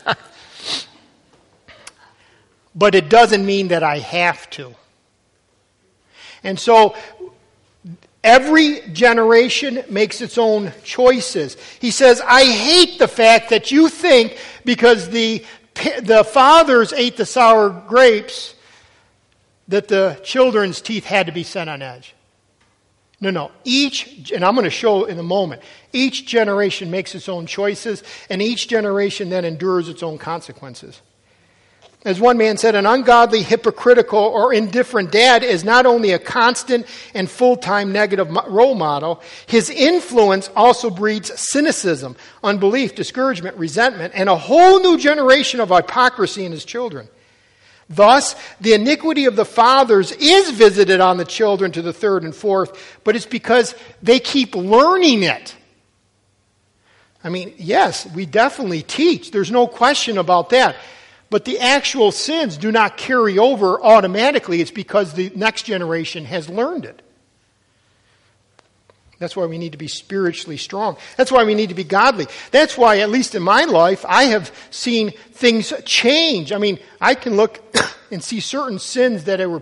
but it doesn't mean that I have to. And so Every generation makes its own choices. He says, I hate the fact that you think because the, the fathers ate the sour grapes that the children's teeth had to be set on edge. No, no. Each, and I'm going to show in a moment, each generation makes its own choices, and each generation then endures its own consequences. As one man said, an ungodly, hypocritical, or indifferent dad is not only a constant and full time negative role model, his influence also breeds cynicism, unbelief, discouragement, resentment, and a whole new generation of hypocrisy in his children. Thus, the iniquity of the fathers is visited on the children to the third and fourth, but it's because they keep learning it. I mean, yes, we definitely teach. There's no question about that. But the actual sins do not carry over automatically. It's because the next generation has learned it. That's why we need to be spiritually strong. That's why we need to be godly. That's why, at least in my life, I have seen things change. I mean, I can look and see certain sins that were,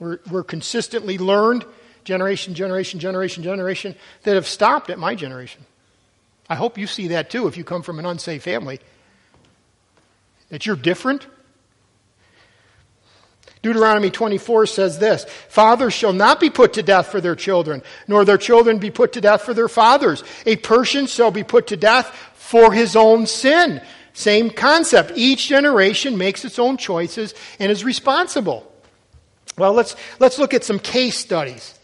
were, were consistently learned, generation, generation, generation, generation, that have stopped at my generation. I hope you see that too if you come from an unsafe family that you're different? Deuteronomy 24 says this Fathers shall not be put to death for their children, nor their children be put to death for their fathers. A person shall be put to death for his own sin. Same concept. Each generation makes its own choices and is responsible. Well, let's, let's look at some case studies.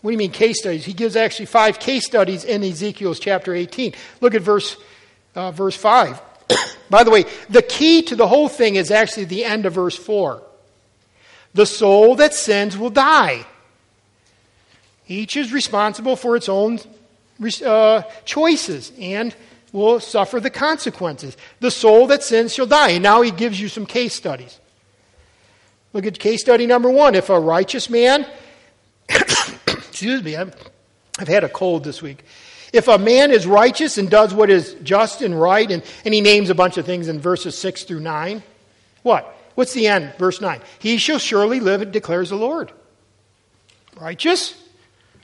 What do you mean case studies? He gives actually five case studies in Ezekiel's chapter 18. Look at verse, uh, verse 5. By the way, the key to the whole thing is actually the end of verse 4. The soul that sins will die. Each is responsible for its own uh, choices and will suffer the consequences. The soul that sins shall die. And now he gives you some case studies. Look at case study number one. If a righteous man, excuse me, I've, I've had a cold this week. If a man is righteous and does what is just and right, and, and he names a bunch of things in verses 6 through 9, what? What's the end? Verse 9. He shall surely live, declares the Lord. Righteous?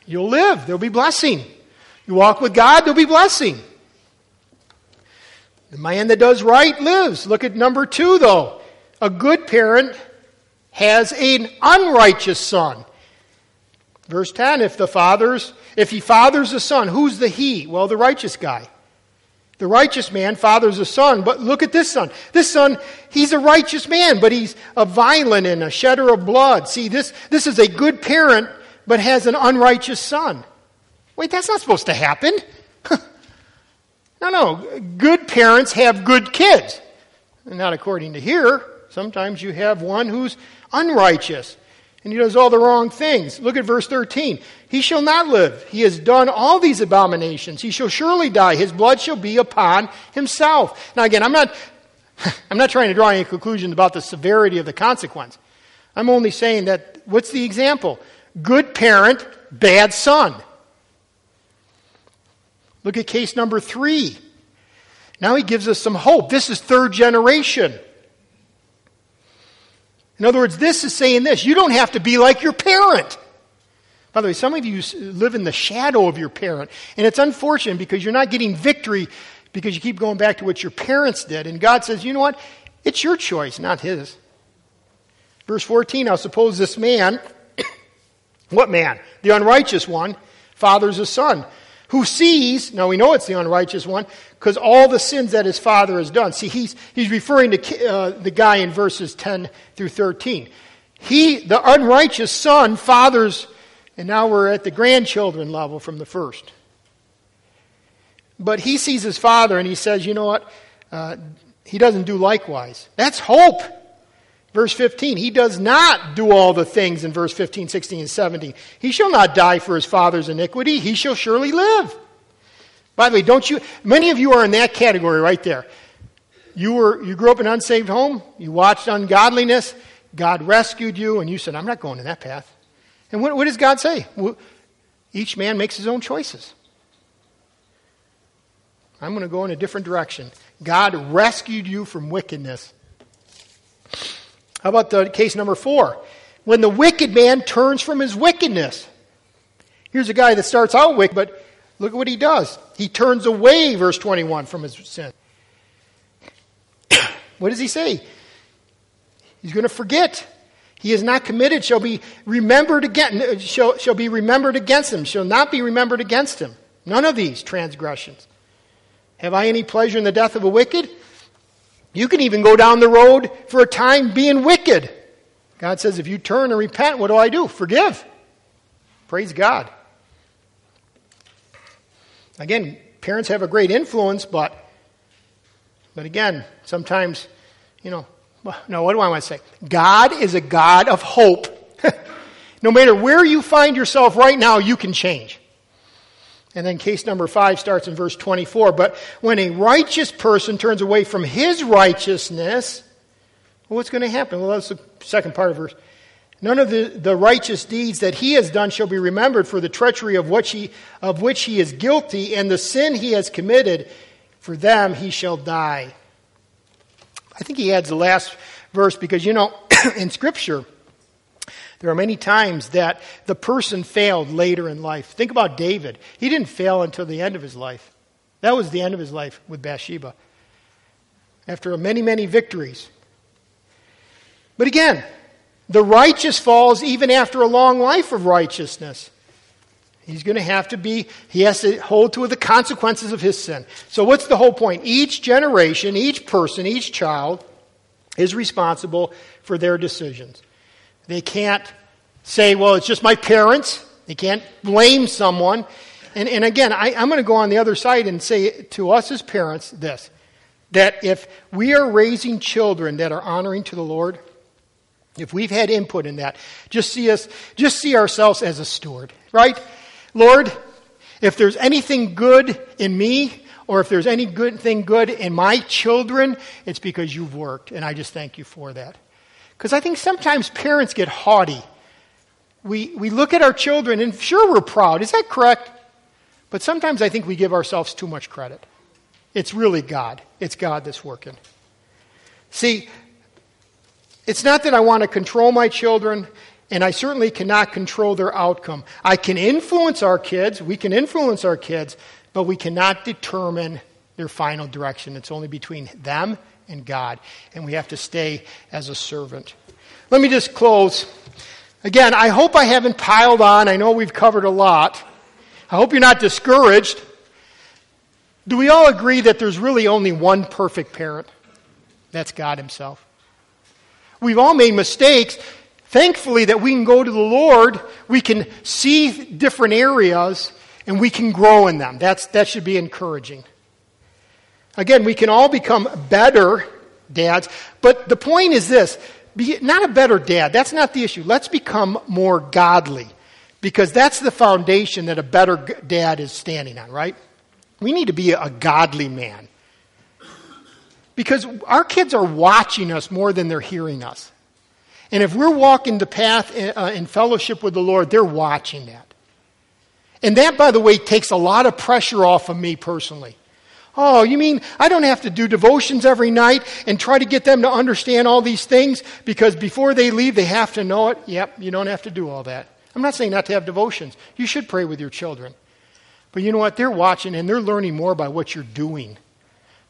You'll live. There'll be blessing. You walk with God, there'll be blessing. The man that does right lives. Look at number two, though. A good parent has an unrighteous son. Verse 10 If the father's if he fathers a son, who's the he? Well, the righteous guy. The righteous man fathers a son, but look at this son. This son, he's a righteous man, but he's a violent and a shedder of blood. See, this, this is a good parent, but has an unrighteous son. Wait, that's not supposed to happen. no, no. Good parents have good kids. Not according to here. Sometimes you have one who's unrighteous and he does all the wrong things. Look at verse 13. He shall not live. He has done all these abominations. He shall surely die. His blood shall be upon himself. Now again, I'm not, I'm not trying to draw any conclusions about the severity of the consequence. I'm only saying that, what's the example? Good parent, bad son. Look at case number three. Now he gives us some hope. This is third generation. In other words, this is saying this you don't have to be like your parent. By the way, some of you live in the shadow of your parent, and it's unfortunate because you're not getting victory because you keep going back to what your parents did. And God says, you know what? It's your choice, not his. Verse 14, now suppose this man, what man? The unrighteous one, fathers a son who sees, now we know it's the unrighteous one, because all the sins that his father has done. See, he's, he's referring to uh, the guy in verses 10 through 13. He, the unrighteous son, fathers, and now we're at the grandchildren level from the first. But he sees his father and he says, you know what? Uh, he doesn't do likewise. That's hope. Verse 15, he does not do all the things in verse 15, 16, and 17. He shall not die for his father's iniquity. He shall surely live. By the way, don't you, many of you are in that category right there. You were, you grew up in an unsaved home. You watched ungodliness. God rescued you and you said, I'm not going in that path. And what, what does God say? Well, each man makes his own choices. I'm going to go in a different direction. God rescued you from wickedness. How about the case number four? When the wicked man turns from his wickedness. Here's a guy that starts out wicked, but look at what he does. He turns away, verse 21, from his sin. what does he say? He's going to forget. He is not committed shall be remembered again shall, shall be remembered against him, shall not be remembered against him. None of these transgressions. Have I any pleasure in the death of a wicked? You can even go down the road for a time being wicked. God says, if you turn and repent, what do I do? Forgive. Praise God. Again, parents have a great influence, but but again, sometimes, you know, no, what do I want to say? God is a God of hope. no matter where you find yourself right now, you can change. And then case number five starts in verse 24. But when a righteous person turns away from his righteousness, well, what's going to happen? Well, that's the second part of verse. None of the, the righteous deeds that he has done shall be remembered for the treachery of which, he, of which he is guilty, and the sin he has committed, for them he shall die. I think he adds the last verse because, you know, in Scripture, there are many times that the person failed later in life. Think about David. He didn't fail until the end of his life. That was the end of his life with Bathsheba. After many, many victories. But again, the righteous falls even after a long life of righteousness. He's going to have to be, he has to hold to the consequences of his sin. So, what's the whole point? Each generation, each person, each child is responsible for their decisions. They can't say, well, it's just my parents. They can't blame someone. And, and again, I, I'm going to go on the other side and say to us as parents this that if we are raising children that are honoring to the Lord, if we've had input in that, just see us, just see ourselves as a steward, right? Lord, if there's anything good in me, or if there's any good thing good in my children, it's because you've worked, and I just thank you for that. Because I think sometimes parents get haughty. We, we look at our children, and sure, we're proud. Is that correct? But sometimes I think we give ourselves too much credit. It's really God. It's God that's working. See, it's not that I want to control my children, and I certainly cannot control their outcome. I can influence our kids, we can influence our kids, but we cannot determine their final direction. It's only between them and God. And we have to stay as a servant. Let me just close. Again, I hope I haven't piled on. I know we've covered a lot. I hope you're not discouraged. Do we all agree that there's really only one perfect parent? That's God Himself. We've all made mistakes. Thankfully, that we can go to the Lord, we can see different areas, and we can grow in them. That's, that should be encouraging. Again, we can all become better dads, but the point is this be not a better dad. That's not the issue. Let's become more godly because that's the foundation that a better dad is standing on, right? We need to be a godly man. Because our kids are watching us more than they're hearing us. And if we're walking the path in, uh, in fellowship with the Lord, they're watching that. And that, by the way, takes a lot of pressure off of me personally. Oh, you mean I don't have to do devotions every night and try to get them to understand all these things because before they leave they have to know it? Yep, you don't have to do all that. I'm not saying not to have devotions. You should pray with your children. But you know what? They're watching and they're learning more by what you're doing.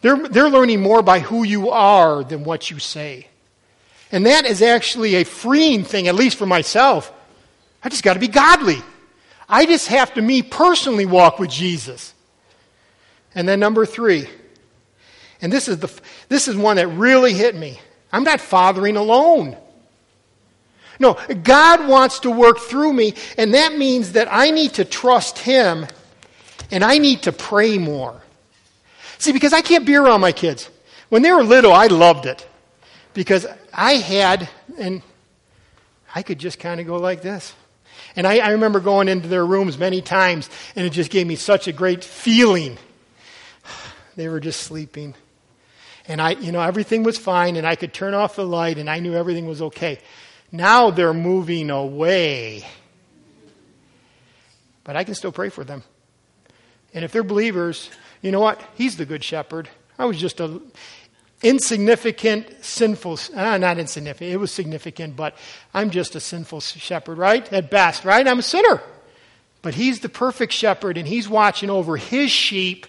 They're, they're learning more by who you are than what you say. And that is actually a freeing thing, at least for myself. I just got to be godly. I just have to, me personally, walk with Jesus. And then number three, and this is, the, this is one that really hit me. I'm not fathering alone. No, God wants to work through me, and that means that I need to trust Him and I need to pray more. See, because I can't be around my kids. When they were little, I loved it because I had, and I could just kind of go like this. And I, I, remember going into their rooms many times, and it just gave me such a great feeling. They were just sleeping. And I, you know, everything was fine, and I could turn off the light, and I knew everything was okay. Now they're moving away. But I can still pray for them. And if they're believers, you know what? He's the good shepherd. I was just a insignificant, sinful, uh, not insignificant, it was significant, but I'm just a sinful shepherd, right? At best, right? I'm a sinner. But he's the perfect shepherd and he's watching over his sheep.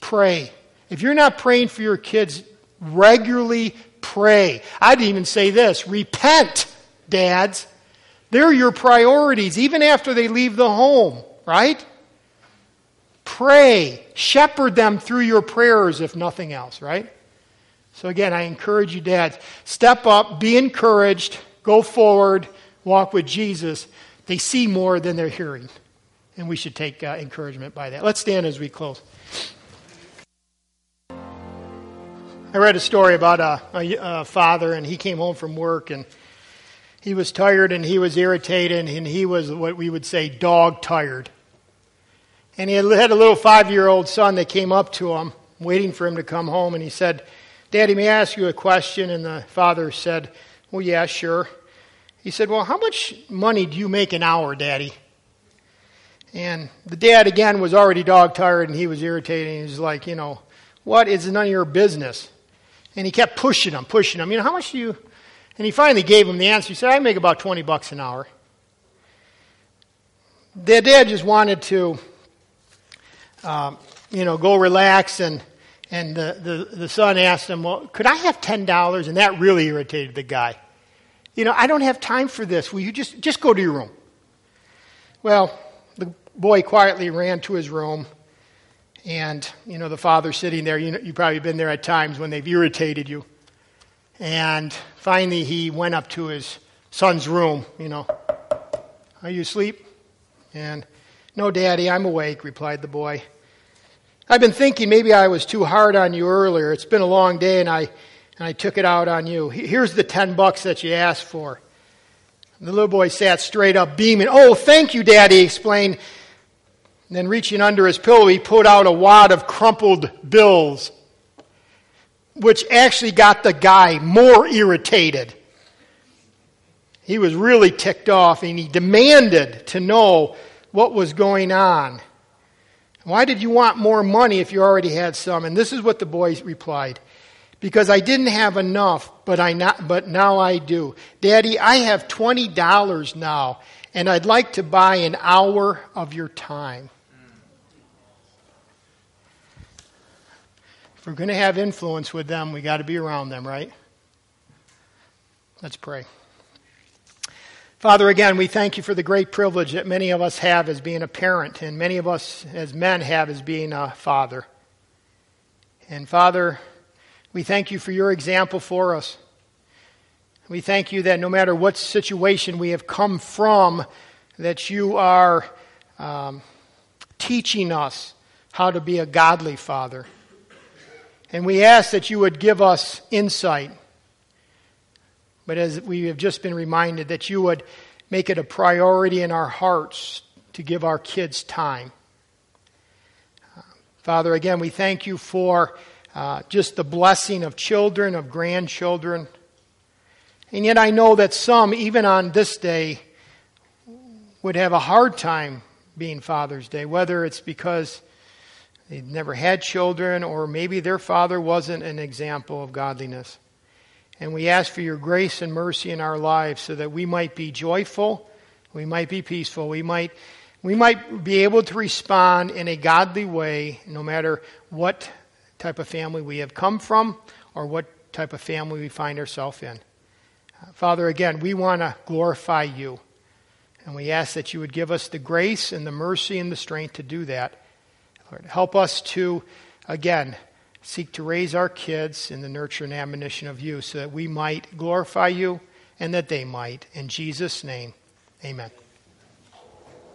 Pray. If you're not praying for your kids, regularly pray. I'd even say this repent. dads. They're your priorities, even after they leave the home, right? Pray. Shepherd them through your prayers, if nothing else, right? So, again, I encourage you, dads, step up, be encouraged, go forward, walk with Jesus. They see more than they're hearing. And we should take uh, encouragement by that. Let's stand as we close. I read a story about a, a, a, father, and he came home from work, and he was tired, and he was irritated, and he was what we would say dog tired. And he had a little five year old son that came up to him, waiting for him to come home, and he said, Daddy, may I ask you a question? And the father said, Well, yeah, sure. He said, Well, how much money do you make an hour, Daddy? And the dad, again, was already dog tired, and he was irritated. He was like, You know, what is none of your business? And he kept pushing him, pushing him. You know, how much do you. And he finally gave him the answer. He said, I make about 20 bucks an hour. The dad just wanted to, um, you know, go relax. And, and the, the, the son asked him, Well, could I have $10? And that really irritated the guy. You know, I don't have time for this. Will you just, just go to your room? Well, the boy quietly ran to his room and, you know, the father sitting there, you know, you've probably been there at times when they've irritated you. And finally, he went up to his son's room, you know. Are you asleep? And, no, Daddy, I'm awake, replied the boy. I've been thinking maybe I was too hard on you earlier. It's been a long day and I, and I took it out on you. Here's the 10 bucks that you asked for. And the little boy sat straight up, beaming. Oh, thank you, Daddy, he explained. And then reaching under his pillow, he pulled out a wad of crumpled bills, which actually got the guy more irritated. He was really ticked off and he demanded to know what was going on. Why did you want more money if you already had some? And this is what the boy replied. Because I didn't have enough, but I not, but now I do. Daddy, I have $20 now, and I'd like to buy an hour of your time. If we're going to have influence with them, we got to be around them, right? Let's pray. Father, again, we thank you for the great privilege that many of us have as being a parent, and many of us as men have as being a father. And Father, we thank you for your example for us. We thank you that no matter what situation we have come from, that you are um, teaching us how to be a godly father. And we ask that you would give us insight. But as we have just been reminded, that you would make it a priority in our hearts to give our kids time. Father, again, we thank you for uh, just the blessing of children, of grandchildren. And yet I know that some, even on this day, would have a hard time being Father's Day, whether it's because they've never had children, or maybe their father wasn't an example of godliness. And we ask for your grace and mercy in our lives so that we might be joyful, we might be peaceful, we might, we might be able to respond in a godly way no matter what type of family we have come from or what type of family we find ourselves in. Uh, Father, again, we want to glorify you. And we ask that you would give us the grace and the mercy and the strength to do that. Lord, help us to, again, seek to raise our kids in the nurture and admonition of you so that we might glorify you and that they might. In Jesus' name, amen.